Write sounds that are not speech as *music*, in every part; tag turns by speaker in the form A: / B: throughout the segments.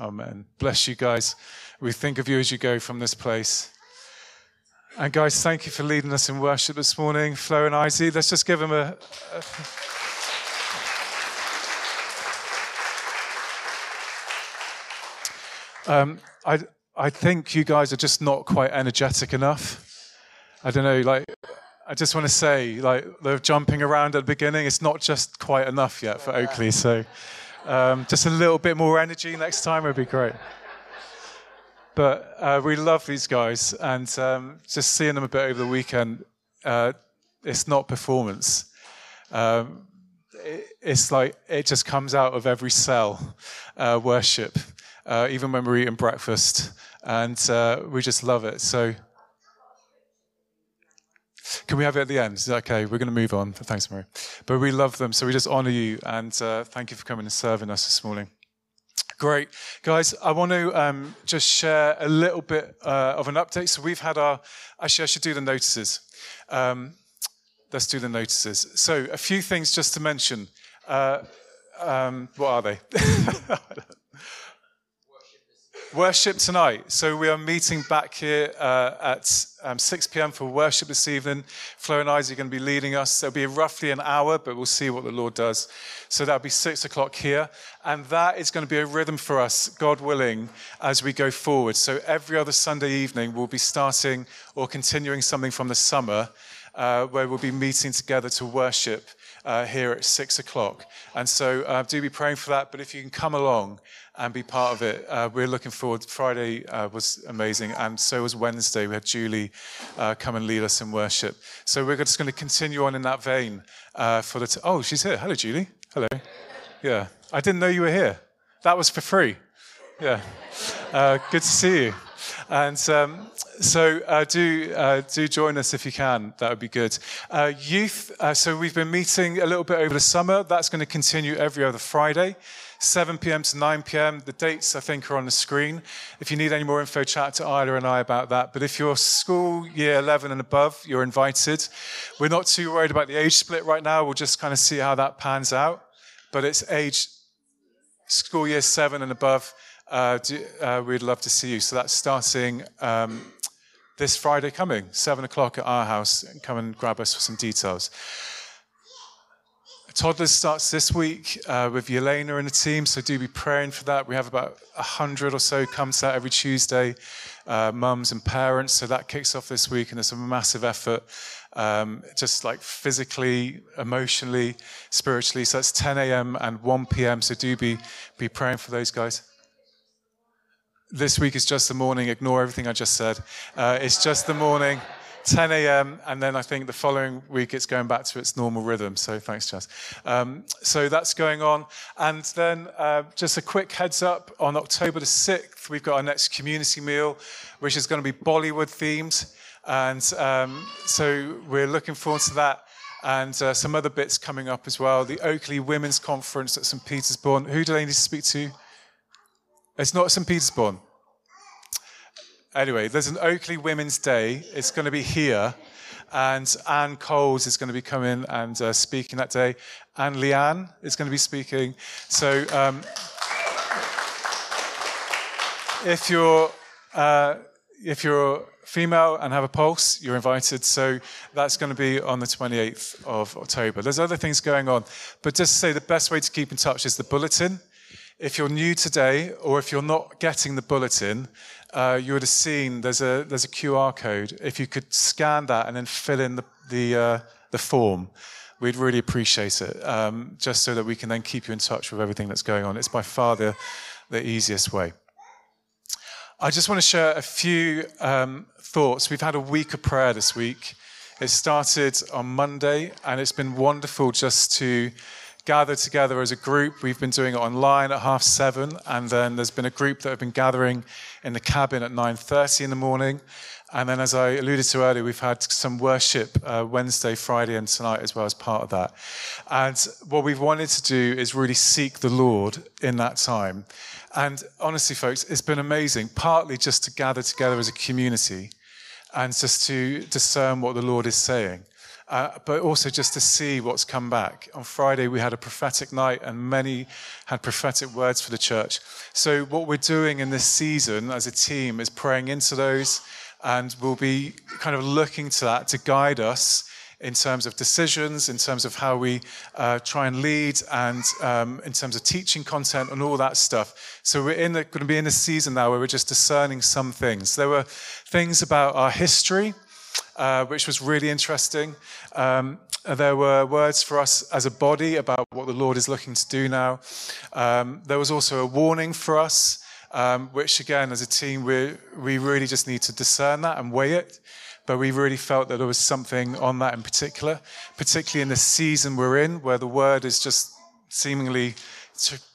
A: Amen. Bless you guys. We think of you as you go from this place. And guys, thank you for leading us in worship this morning. Flo and Izzy, let's just give them a, a um, I, I think you guys are just not quite energetic enough. I don't know, like, I just want to say, like, the jumping around at the beginning, it's not just quite enough yet for Oakley. So um, just a little bit more energy next time would be great. But uh, we love these guys, and um, just seeing them a bit over the weekend, uh, it's not performance. Um, it, it's like it just comes out of every cell, uh, worship uh, even when we're eating breakfast. And uh, we just love it. So, can we have it at the end? Okay, we're going to move on. Thanks, Mary. But we love them. So, we just honor you and uh, thank you for coming and serving us this morning. Great. Guys, I want to um, just share a little bit uh, of an update. So, we've had our, actually, I should do the notices. Um, let's do the notices. So, a few things just to mention. Uh, um, what are they? *laughs* worship tonight. So we are meeting back here uh, at um, 6 p.m. for worship this evening. Flo and Isaac are going to be leading us. There'll be roughly an hour, but we'll see what the Lord does. So that'll be 6 o'clock here. And that is going to be a rhythm for us, God willing, as we go forward. So every other Sunday evening, we'll be starting or continuing something from the summer uh, where we'll be meeting together to worship. Uh, here at six o'clock. And so uh, do be praying for that. But if you can come along, and be part of it. Uh, we're looking forward. Friday uh, was amazing, and so was Wednesday. We had Julie uh, come and lead us in worship. So we're just going to continue on in that vein uh, for the. T- oh, she's here. Hello, Julie. Hello. Yeah, I didn't know you were here. That was for free. Yeah, uh, good to see you. And um, so uh, do uh, do join us if you can. That would be good. Uh, youth. Uh, so we've been meeting a little bit over the summer. That's going to continue every other Friday. 7 p.m. to 9 p.m. The dates, I think, are on the screen. If you need any more info, chat to Isla and I about that. But if you're school year 11 and above, you're invited. We're not too worried about the age split right now. We'll just kind of see how that pans out. But it's age school year 7 and above. Uh, do, uh, we'd love to see you. So that's starting um, this Friday coming, 7 o'clock at our house. Come and grab us for some details. Toddlers starts this week uh, with Yelena and the team, so do be praying for that. We have about 100 or so comes out every Tuesday, uh, mums and parents, so that kicks off this week, and there's a massive effort, um, just like physically, emotionally, spiritually. So that's 10 a.m. and 1 p.m., so do be, be praying for those guys. This week is just the morning, ignore everything I just said. Uh, it's just the morning. 10 a.m. And then I think the following week it's going back to its normal rhythm. So thanks, Jazz. Um, so that's going on. And then uh, just a quick heads up on October the 6th, we've got our next community meal, which is going to be Bollywood themed. And um, so we're looking forward to that. And uh, some other bits coming up as well. The Oakley Women's Conference at St. Petersburg. Who do they need to speak to? It's not St. Petersburg. Anyway, there's an Oakley Women's Day. It's going to be here. And Anne Coles is going to be coming and uh, speaking that day. And Leanne is going to be speaking. So um, if you're uh, if you're female and have a pulse, you're invited. So that's going to be on the 28th of October. There's other things going on, but just to say the best way to keep in touch is the bulletin. If you're new today, or if you're not getting the bulletin, uh, you would have seen there's a there's a QR code. If you could scan that and then fill in the the, uh, the form, we'd really appreciate it. Um, just so that we can then keep you in touch with everything that's going on. It's by far the the easiest way. I just want to share a few um, thoughts. We've had a week of prayer this week. It started on Monday, and it's been wonderful just to gather together as a group. We've been doing it online at half seven, and then there's been a group that have been gathering in the cabin at 9.30 in the morning. And then, as I alluded to earlier, we've had some worship uh, Wednesday, Friday, and tonight as well as part of that. And what we've wanted to do is really seek the Lord in that time. And honestly, folks, it's been amazing, partly just to gather together as a community and just to discern what the Lord is saying. Uh, but also just to see what's come back. On Friday, we had a prophetic night, and many had prophetic words for the church. So, what we're doing in this season as a team is praying into those, and we'll be kind of looking to that to guide us in terms of decisions, in terms of how we uh, try and lead, and um, in terms of teaching content and all that stuff. So we're in going to be in a season now where we're just discerning some things. There were things about our history, uh, which was really interesting. Um, there were words for us as a body about what the Lord is looking to do now. Um, there was also a warning for us. Um, which again, as a team, we we really just need to discern that and weigh it but we really felt that there was something on that in particular, particularly in the season we're in, where the word is just seemingly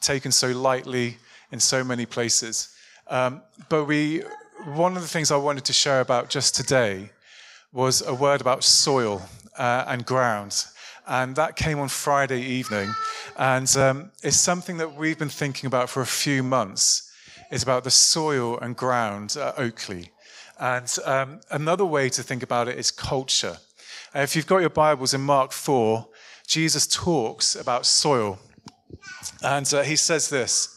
A: taken so lightly in so many places. Um, but we, one of the things I wanted to share about just today was a word about soil uh, and ground. And that came on Friday evening. And um, it's something that we've been thinking about for a few months. It's about the soil and ground at Oakley. And um, another way to think about it is culture. Uh, if you've got your Bibles in Mark 4, Jesus talks about soil. And uh, he says this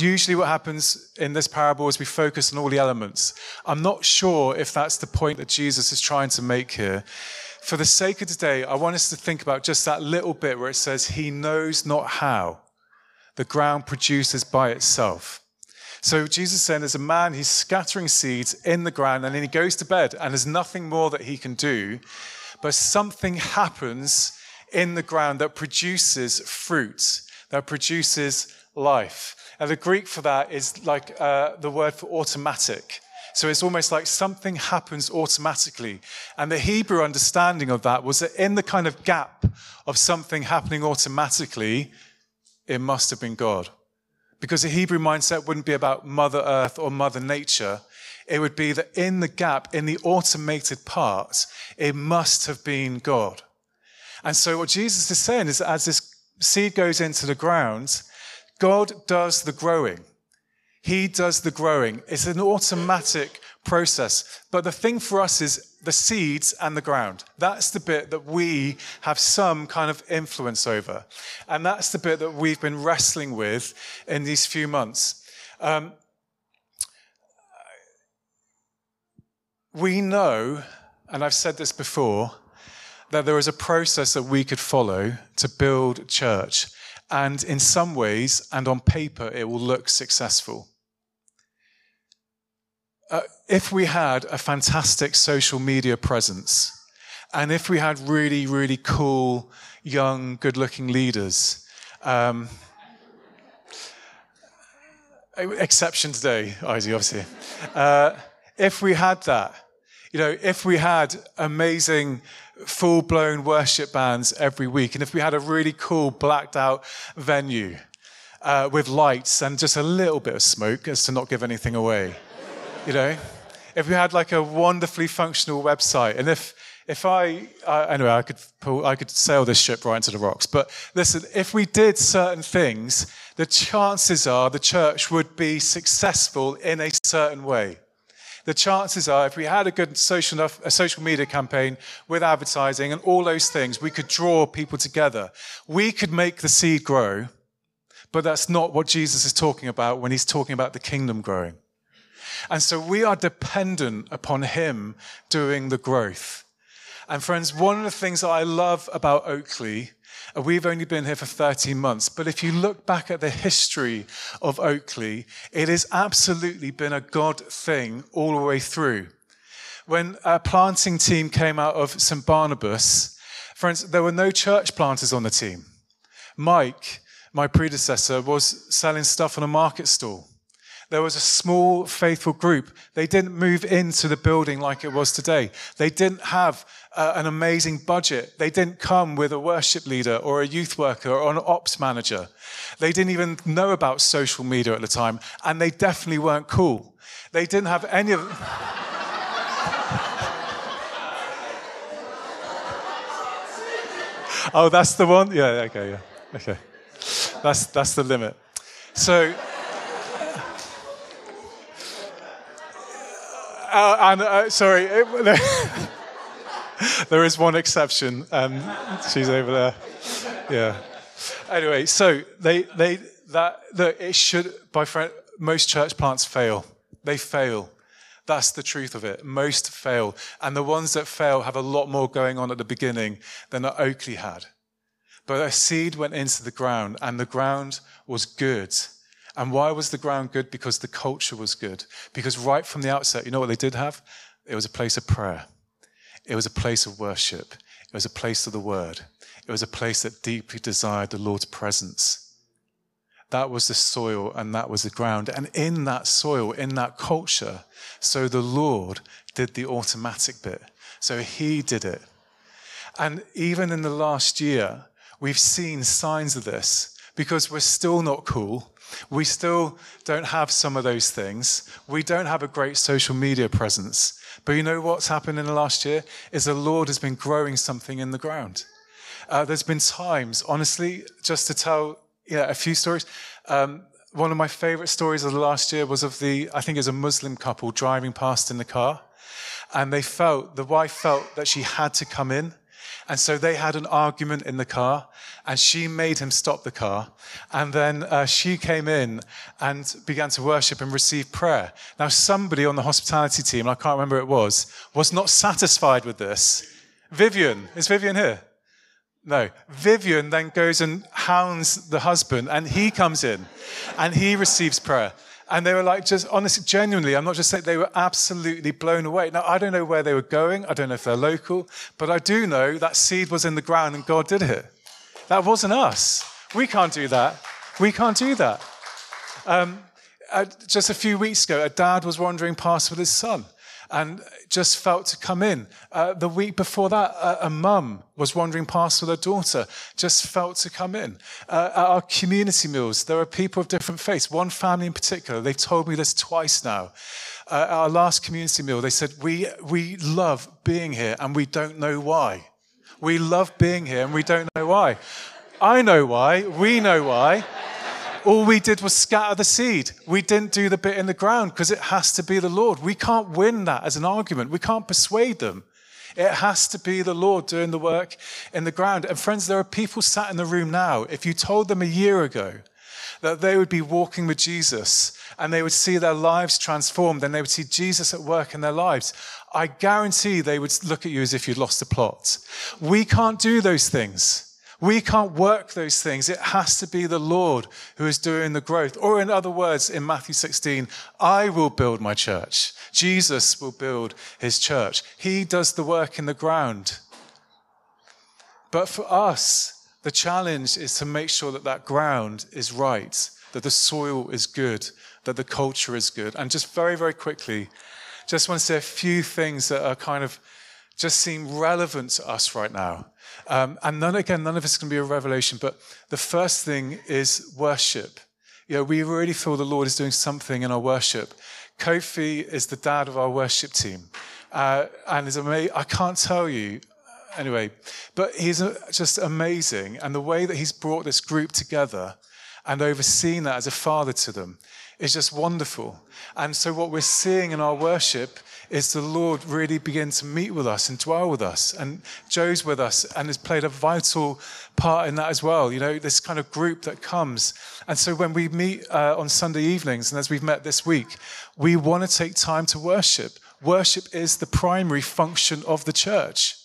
A: usually what happens in this parable is we focus on all the elements. I'm not sure if that's the point that Jesus is trying to make here. For the sake of today, I want us to think about just that little bit where it says, He knows not how the ground produces by itself. So Jesus saying there's a man, he's scattering seeds in the ground, and then he goes to bed, and there's nothing more that he can do. But something happens in the ground that produces fruit, that produces life. And the Greek for that is like uh, the word for automatic. So it's almost like something happens automatically. And the Hebrew understanding of that was that in the kind of gap of something happening automatically, it must have been God. Because the Hebrew mindset wouldn't be about Mother Earth or Mother Nature. It would be that in the gap, in the automated part, it must have been God. And so what Jesus is saying is that as this seed goes into the ground, God does the growing. He does the growing. It's an automatic process. But the thing for us is the seeds and the ground. That's the bit that we have some kind of influence over. And that's the bit that we've been wrestling with in these few months. Um, we know, and I've said this before, that there is a process that we could follow to build church. And in some ways, and on paper, it will look successful. Uh, if we had a fantastic social media presence, and if we had really, really cool, young, good looking leaders, um, exception today, Izzy, obviously. Uh, if we had that, you know, if we had amazing, full blown worship bands every week, and if we had a really cool, blacked out venue uh, with lights and just a little bit of smoke as to not give anything away you know, if we had like a wonderfully functional website, and if if I uh, anyway, I could pull, I could sail this ship right into the rocks. But listen, if we did certain things, the chances are the church would be successful in a certain way. The chances are, if we had a good social, a social media campaign with advertising and all those things, we could draw people together. We could make the seed grow, but that's not what Jesus is talking about when he's talking about the kingdom growing. And so we are dependent upon Him doing the growth. And friends, one of the things that I love about Oakley, we've only been here for 13 months, but if you look back at the history of Oakley, it has absolutely been a God thing all the way through. When a planting team came out of St. Barnabas, friends, there were no church planters on the team. Mike, my predecessor, was selling stuff on a market stall. There was a small, faithful group. They didn't move into the building like it was today. They didn't have uh, an amazing budget. They didn't come with a worship leader or a youth worker or an ops manager. They didn't even know about social media at the time, and they definitely weren't cool. They didn't have any of. *laughs* oh, that's the one? Yeah, okay, yeah. Okay. That's, that's the limit. So. Uh, and uh, sorry, *laughs* there is one exception. Um, she's over there. Yeah. Anyway, so they they that that it should by friend, most church plants fail. They fail. That's the truth of it. Most fail, and the ones that fail have a lot more going on at the beginning than Oakley had. But a seed went into the ground, and the ground was good. And why was the ground good? Because the culture was good. Because right from the outset, you know what they did have? It was a place of prayer. It was a place of worship. It was a place of the word. It was a place that deeply desired the Lord's presence. That was the soil and that was the ground. And in that soil, in that culture, so the Lord did the automatic bit. So he did it. And even in the last year, we've seen signs of this because we're still not cool. We still don't have some of those things. We don't have a great social media presence. But you know what's happened in the last year? Is the Lord has been growing something in the ground. Uh, there's been times, honestly, just to tell yeah, a few stories. Um, one of my favorite stories of the last year was of the, I think it was a Muslim couple driving past in the car. And they felt, the wife felt that she had to come in and so they had an argument in the car, and she made him stop the car. And then uh, she came in and began to worship and receive prayer. Now, somebody on the hospitality team, I can't remember who it was, was not satisfied with this. Vivian, is Vivian here? No. Vivian then goes and hounds the husband, and he comes in and he receives prayer. And they were like, just honestly, genuinely, I'm not just saying, they were absolutely blown away. Now, I don't know where they were going. I don't know if they're local, but I do know that seed was in the ground and God did it. That wasn't us. We can't do that. We can't do that. Um, uh, just a few weeks ago, a dad was wandering past with his son and just felt to come in. Uh, the week before that, a, a mum was wandering past with her daughter, just felt to come in. Uh, at our community meals, there are people of different faiths. One family in particular, they've told me this twice now. Uh, at our last community meal, they said, we, we love being here and we don't know why. We love being here and we don't know why. I know why. We know why. All we did was scatter the seed. We didn't do the bit in the ground because it has to be the Lord. We can't win that as an argument. We can't persuade them. It has to be the Lord doing the work in the ground. And friends, there are people sat in the room now. If you told them a year ago that they would be walking with Jesus and they would see their lives transformed and they would see Jesus at work in their lives, I guarantee they would look at you as if you'd lost the plot. We can't do those things. We can't work those things. It has to be the Lord who is doing the growth. Or, in other words, in Matthew 16, I will build my church. Jesus will build his church. He does the work in the ground. But for us, the challenge is to make sure that that ground is right, that the soil is good, that the culture is good. And just very, very quickly, just want to say a few things that are kind of just seem relevant to us right now. Um, and none, again, none of this can be a revelation, but the first thing is worship. You know, we really feel the Lord is doing something in our worship. Kofi is the dad of our worship team. Uh, and is amazing. I can't tell you, anyway, but he's just amazing. And the way that he's brought this group together and overseen that as a father to them is just wonderful. And so, what we're seeing in our worship is the Lord really begin to meet with us and dwell with us. And Joe's with us and has played a vital part in that as well. You know, this kind of group that comes. And so when we meet uh, on Sunday evenings, and as we've met this week, we want to take time to worship. Worship is the primary function of the church.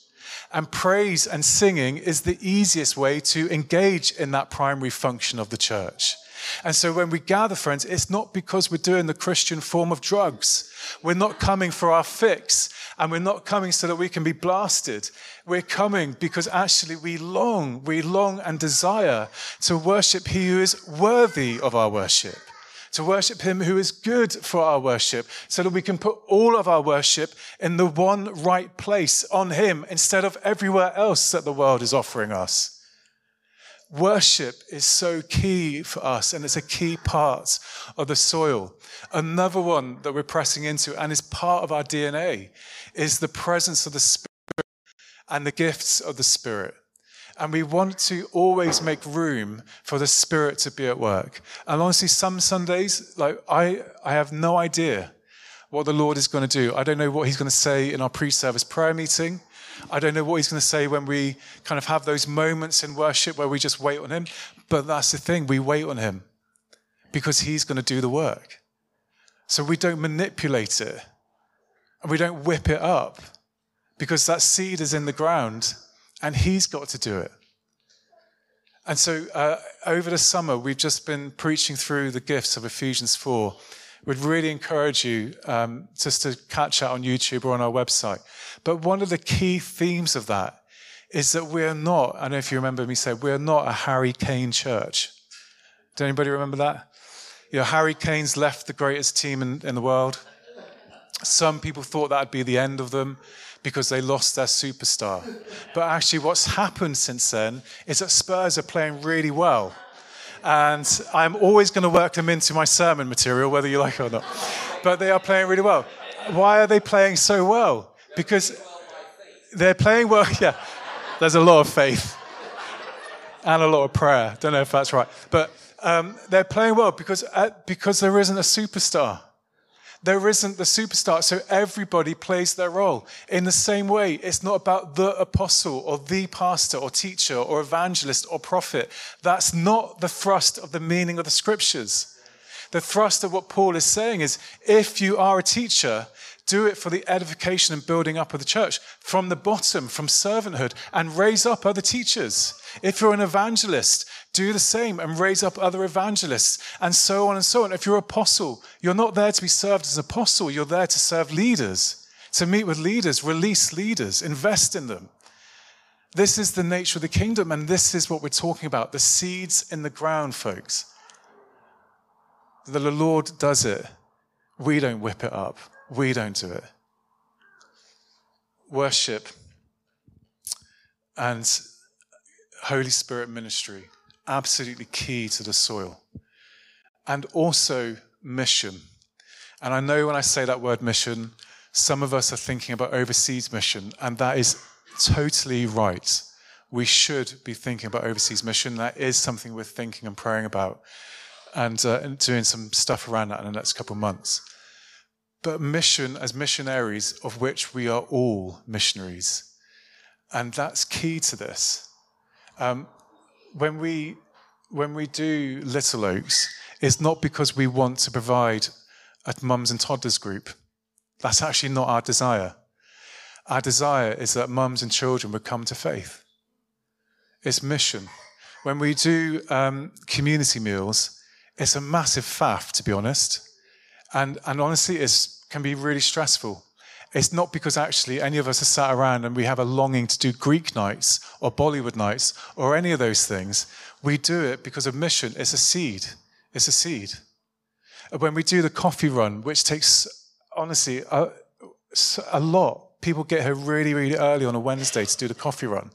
A: And praise and singing is the easiest way to engage in that primary function of the church. And so when we gather, friends, it's not because we're doing the Christian form of drugs. We're not coming for our fix, and we're not coming so that we can be blasted. We're coming because actually we long, we long and desire to worship He who is worthy of our worship, to worship Him who is good for our worship, so that we can put all of our worship in the one right place on Him instead of everywhere else that the world is offering us. Worship is so key for us, and it's a key part of the soil. Another one that we're pressing into and is part of our DNA is the presence of the Spirit and the gifts of the Spirit. And we want to always make room for the Spirit to be at work. And honestly, some Sundays, like I, I have no idea what the Lord is going to do. I don't know what He's going to say in our pre-service prayer meeting. I don't know what He's going to say when we kind of have those moments in worship where we just wait on Him. But that's the thing, we wait on Him because He's going to do the work. So we don't manipulate it and we don't whip it up because that seed is in the ground and he's got to do it. And so uh, over the summer, we've just been preaching through the gifts of Ephesians 4. We'd really encourage you um, just to catch that on YouTube or on our website. But one of the key themes of that is that we're not, I don't know if you remember me saying, we're not a Harry Kane church. Does anybody remember that? You know, Harry Kane's left the greatest team in, in the world. Some people thought that'd be the end of them because they lost their superstar. But actually, what's happened since then is that Spurs are playing really well. And I'm always going to work them into my sermon material, whether you like it or not. But they are playing really well. Why are they playing so well? Because they're playing well. *laughs* Yeah, there's a lot of faith and a lot of prayer. Don't know if that's right. But um, they're playing well because, uh, because there isn't a superstar. There isn't the superstar, so everybody plays their role. In the same way, it's not about the apostle or the pastor or teacher or evangelist or prophet. That's not the thrust of the meaning of the scriptures. The thrust of what Paul is saying is if you are a teacher, do it for the edification and building up of the church from the bottom, from servanthood, and raise up other teachers. If you're an evangelist, do the same and raise up other evangelists, and so on and so on. If you're an apostle, you're not there to be served as apostle, you're there to serve leaders, to meet with leaders, release leaders, invest in them. This is the nature of the kingdom, and this is what we're talking about the seeds in the ground, folks. The Lord does it. We don't whip it up, we don't do it. Worship and Holy Spirit ministry absolutely key to the soil. And also mission. And I know when I say that word mission, some of us are thinking about overseas mission, and that is totally right. We should be thinking about overseas mission. That is something we're thinking and praying about and, uh, and doing some stuff around that in the next couple of months. But mission as missionaries, of which we are all missionaries. And that's key to this. Um, when we when we do Little Oaks, it's not because we want to provide a mums and toddlers group. That's actually not our desire. Our desire is that mums and children would come to faith. It's mission. When we do um, community meals, it's a massive faff, to be honest. And, and honestly, it can be really stressful. It's not because actually any of us are sat around and we have a longing to do Greek nights or Bollywood nights or any of those things. We do it because of mission. It's a seed. It's a seed. When we do the coffee run, which takes, honestly, a, a lot, people get here really, really early on a Wednesday to do the coffee run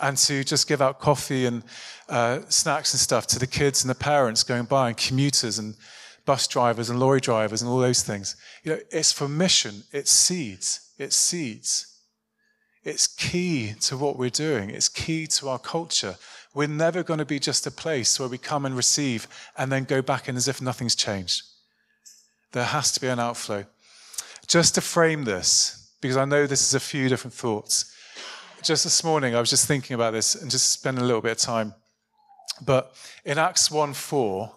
A: and to just give out coffee and uh, snacks and stuff to the kids and the parents going by and commuters and bus drivers and lorry drivers and all those things. You know, it's for mission, it's seeds, it's seeds. It's key to what we're doing, it's key to our culture. We're never going to be just a place where we come and receive and then go back in as if nothing's changed. There has to be an outflow. Just to frame this, because I know this is a few different thoughts. Just this morning, I was just thinking about this and just spending a little bit of time. But in Acts 1 4,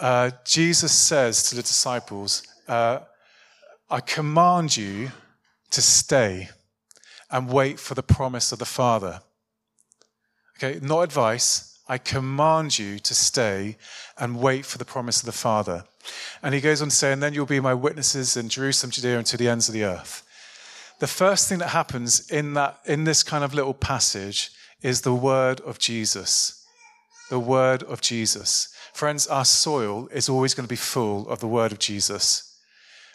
A: uh, Jesus says to the disciples, uh, I command you to stay and wait for the promise of the Father. Okay, not advice. I command you to stay and wait for the promise of the Father. And he goes on to say, and then you'll be my witnesses in Jerusalem, Judea, and to the ends of the earth. The first thing that happens in that in this kind of little passage is the word of Jesus. The word of Jesus. Friends, our soil is always going to be full of the word of Jesus.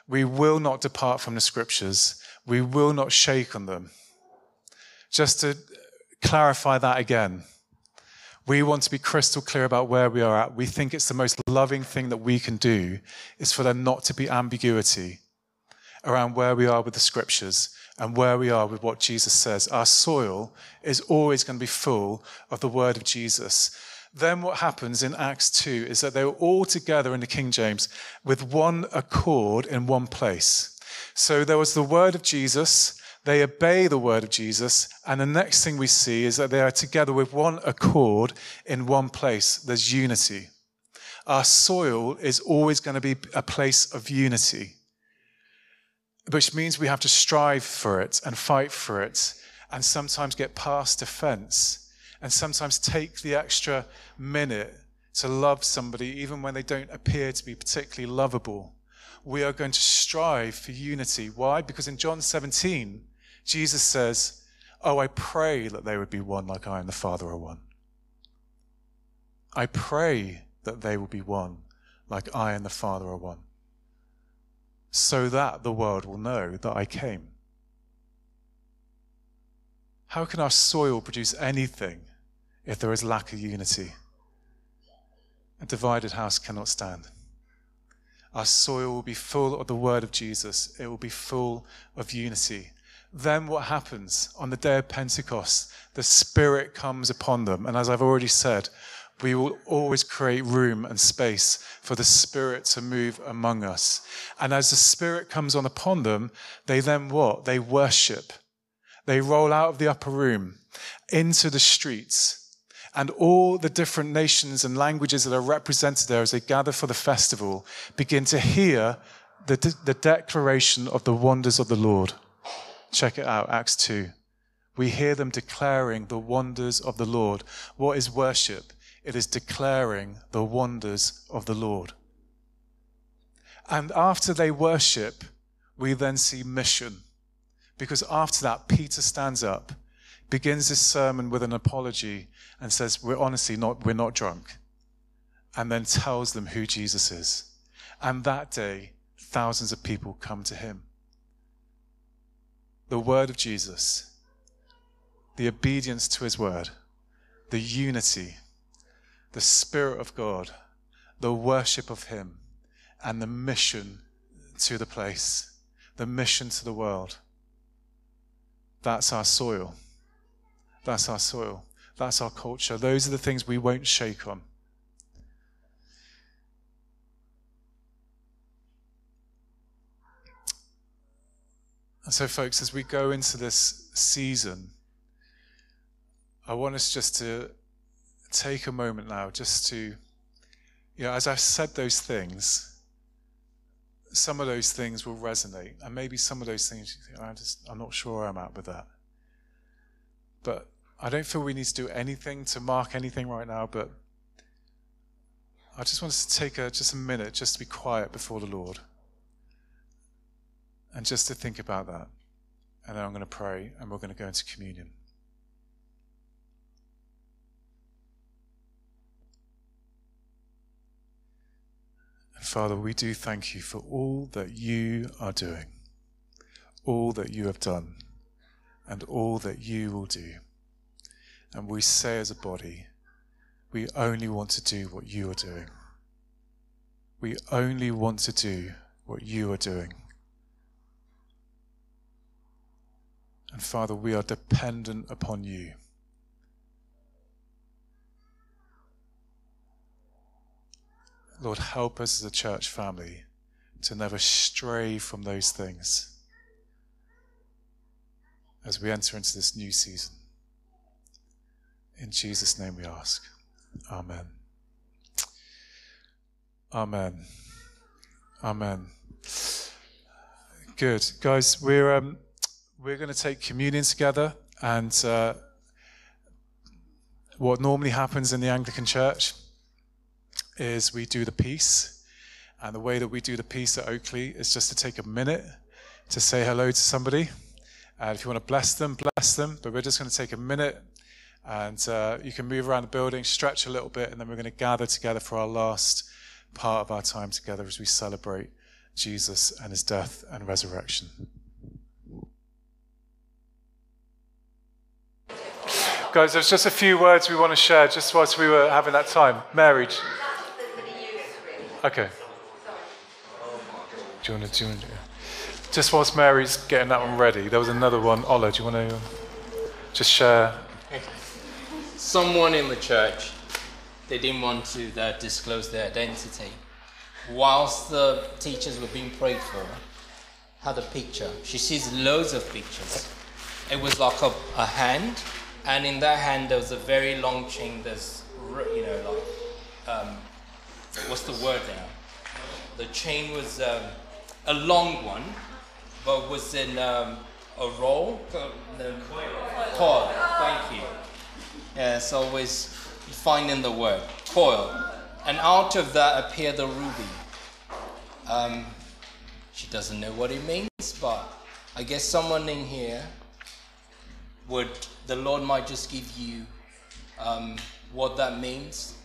A: We will not depart from the scriptures. We will not shake on them. Just to clarify that again, we want to be crystal clear about where we are at. We think it's the most loving thing that we can do is for there not to be ambiguity around where we are with the scriptures and where we are with what Jesus says. Our soil is always going to be full of the word of Jesus. Then what happens in Acts 2 is that they were all together in the King James with one accord in one place. So there was the word of Jesus, they obey the word of Jesus, and the next thing we see is that they are together with one accord in one place. There's unity. Our soil is always going to be a place of unity which means we have to strive for it and fight for it and sometimes get past offense and sometimes take the extra minute to love somebody even when they don't appear to be particularly lovable. We are going to strive for unity. Why? Because in John 17, Jesus says, Oh, I pray that they would be one like I and the Father are one. I pray that they will be one like I and the Father are one so that the world will know that I came. How can our soil produce anything if there is lack of unity? A divided house cannot stand. Our soil will be full of the word of Jesus, it will be full of unity. Then what happens on the day of Pentecost? The Spirit comes upon them. And as I've already said, we will always create room and space for the Spirit to move among us. And as the Spirit comes on upon them, they then what? They worship. They roll out of the upper room into the streets. And all the different nations and languages that are represented there as they gather for the festival begin to hear the, de- the declaration of the wonders of the Lord. Check it out, Acts 2. We hear them declaring the wonders of the Lord. What is worship? It is declaring the wonders of the Lord. And after they worship, we then see mission. Because after that, Peter stands up, begins his sermon with an apology, and says, We're honestly not, we're not drunk. And then tells them who Jesus is. And that day, thousands of people come to him. The word of Jesus, the obedience to his word, the unity the Spirit of God, the worship of Him, and the mission to the place, the mission to the world. That's our soil. That's our soil. That's our culture. Those are the things we won't shake on. And so, folks, as we go into this season, I want us just to take a moment now just to, you know, as I've said those things, some of those things will resonate. And maybe some of those things, I just, I'm not sure I'm at with that. But I don't feel we need to do anything to mark anything right now, but I just want us to take a, just a minute just to be quiet before the Lord and just to think about that. And then I'm going to pray and we're going to go into communion. Father, we do thank you for all that you are doing, all that you have done, and all that you will do. And we say as a body, we only want to do what you are doing. We only want to do what you are doing. And Father, we are dependent upon you. Lord, help us as a church family to never stray from those things as we enter into this new season. In Jesus' name we ask. Amen. Amen. Amen. Good. Guys, we're, um, we're going to take communion together. And uh, what normally happens in the Anglican Church is we do the peace. And the way that we do the peace at Oakley is just to take a minute to say hello to somebody. And if you want to bless them, bless them. But we're just going to take a minute And uh, you can move around the building, stretch a little bit, and then we're going to gather together for our last part of our time together as we celebrate Jesus and his death and resurrection. Guys, there's just a few words we want to share just whilst we were having that time. Mary. Okay. Do you want to, do you want to, just whilst Mary's getting that one ready, there was another one. Ola, do you want to just share?
B: Someone in the church, they didn't want to uh, disclose their identity. Whilst the teachers were being prayed for, had a picture. She sees loads of pictures. It was like a, a hand and in that hand there was a very long chain that's you know like um, what's the word now? The chain was um, a long one but was in um, a roll. The coil. Thank you. Yeah it's always finding the word. Coil. And out of that appeared the ruby. Um, she doesn't know what it means but i guess someone in here would the Lord might just give you um, what that means.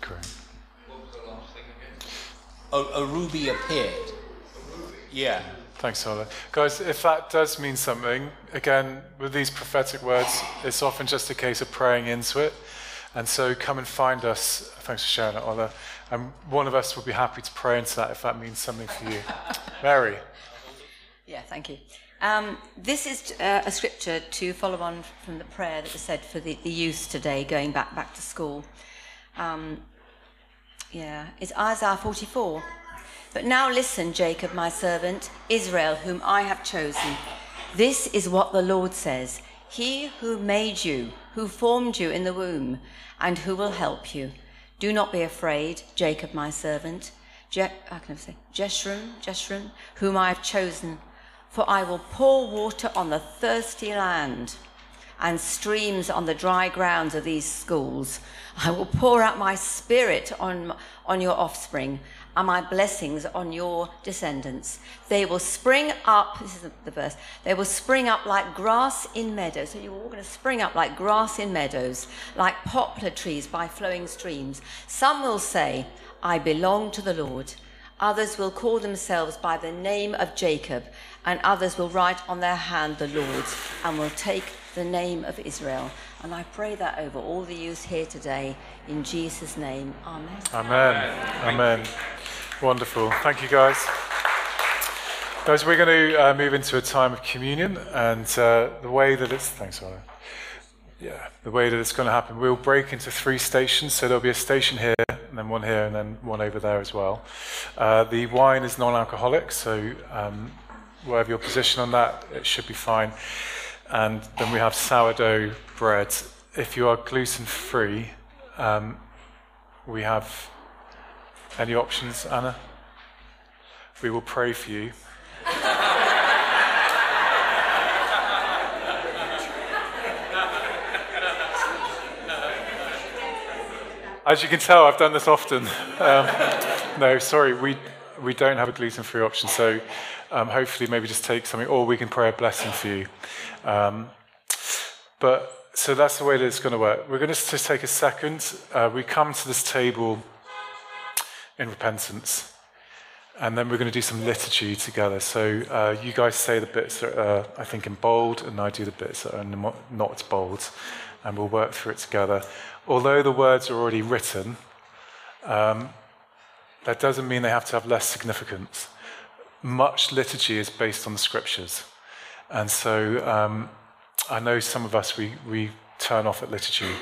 A: Correct.
B: A, a ruby appeared. Yeah.
A: Thanks, Ola. Guys, if that does mean something, again, with these prophetic words, it's often just a case of praying into it. And so come and find us. Thanks for sharing it, Ola. And one of us will be happy to pray into that if that means something for you. *laughs* Mary.
C: Yeah, thank you. Um, this is uh, a scripture to follow on from the prayer that was said for the, the youth today going back back to school. Um, yeah, it's Isaiah 44. But now listen, Jacob, my servant, Israel, whom I have chosen. This is what the Lord says He who made you, who formed you in the womb, and who will help you. Do not be afraid, Jacob, my servant. Je- I can say Jeshurun, Jeshurun, whom I have chosen for I will pour water on the thirsty land and streams on the dry grounds of these schools. I will pour out my spirit on, on your offspring and my blessings on your descendants. They will spring up, this is the verse, they will spring up like grass in meadows. So you're all going to spring up like grass in meadows, like poplar trees by flowing streams. Some will say, I belong to the Lord. Others will call themselves by the name of Jacob and others will write on their hand the Lord's and will take the name of Israel. And I pray that over all the youth here today in Jesus' name. Amen.
A: Amen. Amen. Wonderful. Thank you, guys. Guys, we're going to uh, move into a time of communion, and uh, the way that it's thanks, Ola. Yeah, the way that it's going to happen, we'll break into three stations. So there'll be a station here, and then one here, and then one over there as well. Uh, the wine is non-alcoholic, so um, wherever your position on that, it should be fine. And then we have sourdough bread. If you are gluten free, um, we have any options, Anna? We will pray for you. As you can tell, I've done this often. Um, no, sorry, we, we don't have a gluten free option. So um, hopefully maybe just take something, or we can pray a blessing for you. Um, but so that's the way that it's going to work. We're going to just take a second. Uh, we come to this table in repentance, and then we're going to do some liturgy together. So uh, you guys say the bits that are, I think, in bold, and I do the bits that are not bold, and we'll work through it together. Although the words are already written, um, that doesn't mean they have to have less significance much liturgy is based on the scriptures. And so um, I know some of us, we, we turn off at liturgy,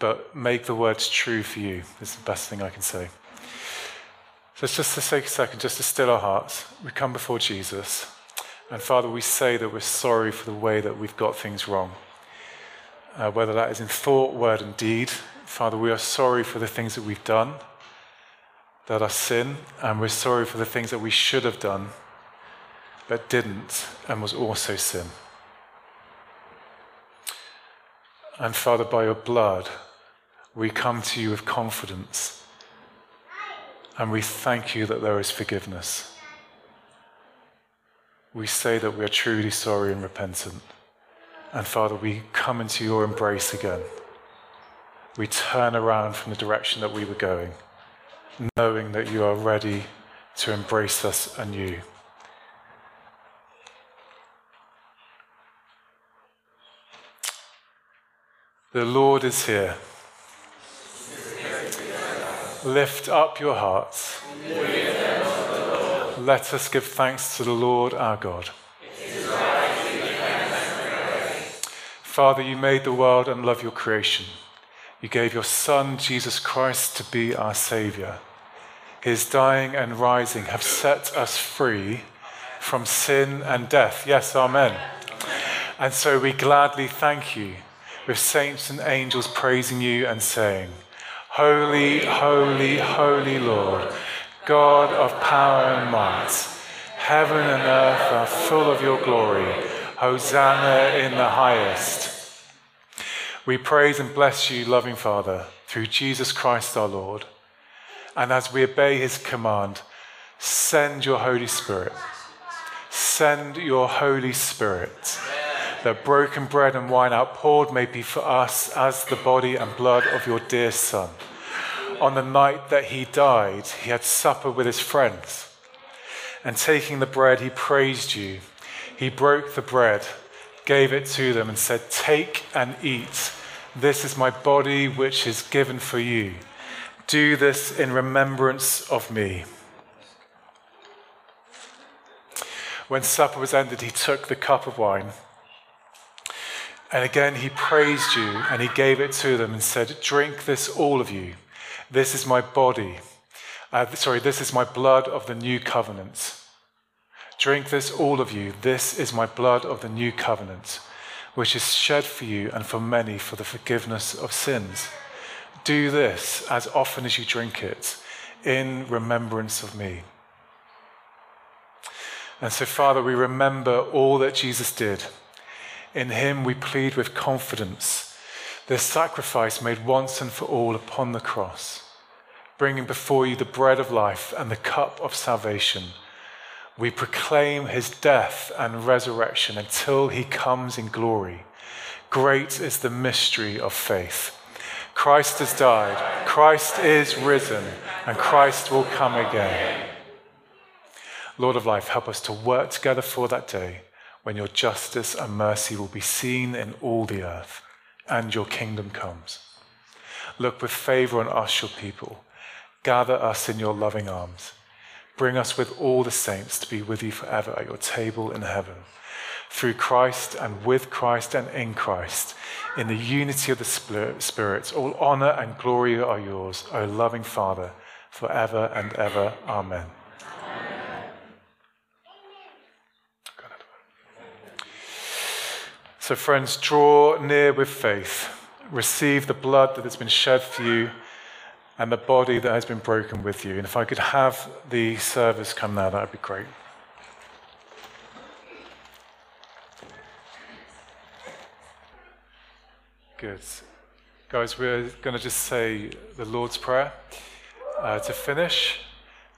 A: but make the words true for you is the best thing I can say. So it's just to take a second, just to still our hearts. We come before Jesus, and Father, we say that we're sorry for the way that we've got things wrong. Uh, whether that is in thought, word, and deed. Father, we are sorry for the things that we've done that are sin, and we're sorry for the things that we should have done but didn't and was also sin. And Father, by your blood, we come to you with confidence and we thank you that there is forgiveness. We say that we are truly sorry and repentant, And Father, we come into your embrace again. We turn around from the direction that we were going, knowing that you are ready to embrace us anew. The Lord is here. Lift up your hearts. Let us give thanks to the Lord our God. Father, you made the world and love your creation. You gave your Son, Jesus Christ, to be our Saviour. His dying and rising have set us free from sin and death. Yes, Amen. And so we gladly thank you with saints and angels praising you and saying, Holy, holy, holy Lord, God of power and might, heaven and earth are full of your glory. Hosanna in the highest. We praise and bless you, loving Father, through Jesus Christ our Lord. And as we obey his command, send your Holy Spirit. Send your Holy Spirit that broken bread and wine outpoured may be for us as the body and blood of your dear Son. On the night that he died, he had supper with his friends. And taking the bread, he praised you. He broke the bread, gave it to them, and said, Take and eat. This is my body, which is given for you. Do this in remembrance of me. When supper was ended, he took the cup of wine. And again, he praised you and he gave it to them and said, Drink this, all of you. This is my body. Uh, sorry, this is my blood of the new covenant. Drink this, all of you. This is my blood of the new covenant, which is shed for you and for many for the forgiveness of sins. Do this as often as you drink it in remembrance of me. And so, Father, we remember all that Jesus did in him we plead with confidence the sacrifice made once and for all upon the cross, bringing before you the bread of life and the cup of salvation. We proclaim his death and resurrection until he comes in glory. Great is the mystery of faith. Christ has died, Christ is risen, and Christ will come again. Lord of life, help us to work together for that day when your justice and mercy will be seen in all the earth and your kingdom comes. Look with favor on us, your people. Gather us in your loving arms. Bring us with all the saints to be with you forever at your table in heaven. Through Christ and with Christ and in Christ, in the unity of the Spirit, all honor and glory are yours, O loving Father, forever and ever. Amen. So, friends, draw near with faith. Receive the blood that has been shed for you and the body that has been broken with you. And if I could have the service come now, that would be great. Good. Guys, we're going to just say the Lord's Prayer uh, to finish.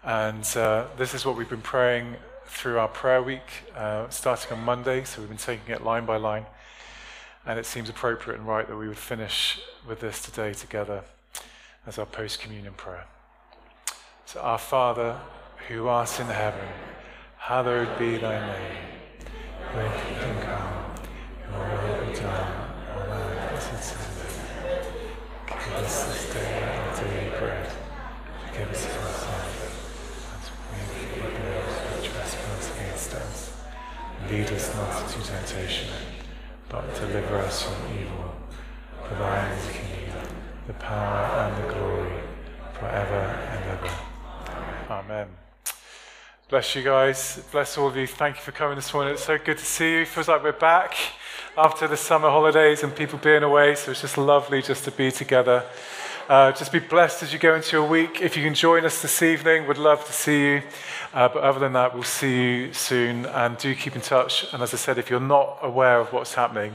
A: And uh, this is what we've been praying through our prayer week, uh, starting on Monday. So we've been taking it line by line. And it seems appropriate and right that we would finish with this today together as our post communion prayer. So, our Father, who art in heaven, hallowed be thy name. Thy kingdom come, your will be done on earth as it is in heaven. Give us this day our daily bread. Forgive us our sins, as we forgive those who trespass against us. Lead us not into temptation but deliver us from evil. For thine is the power, and the glory, forever and ever. Amen. Bless you guys. Bless all of you. Thank you for coming this morning. It's so good to see you. It feels like we're back after the summer holidays and people being away, so it's just lovely just to be together. Uh, just be blessed as you go into your week. If you can join us this evening, we'd love to see you. Uh, but other than that, we'll see you soon. And do keep in touch. And as I said, if you're not aware of what's happening,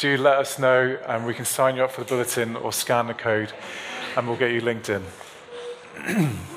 A: do let us know and we can sign you up for the bulletin or scan the code and we'll get you linked in. *clears throat*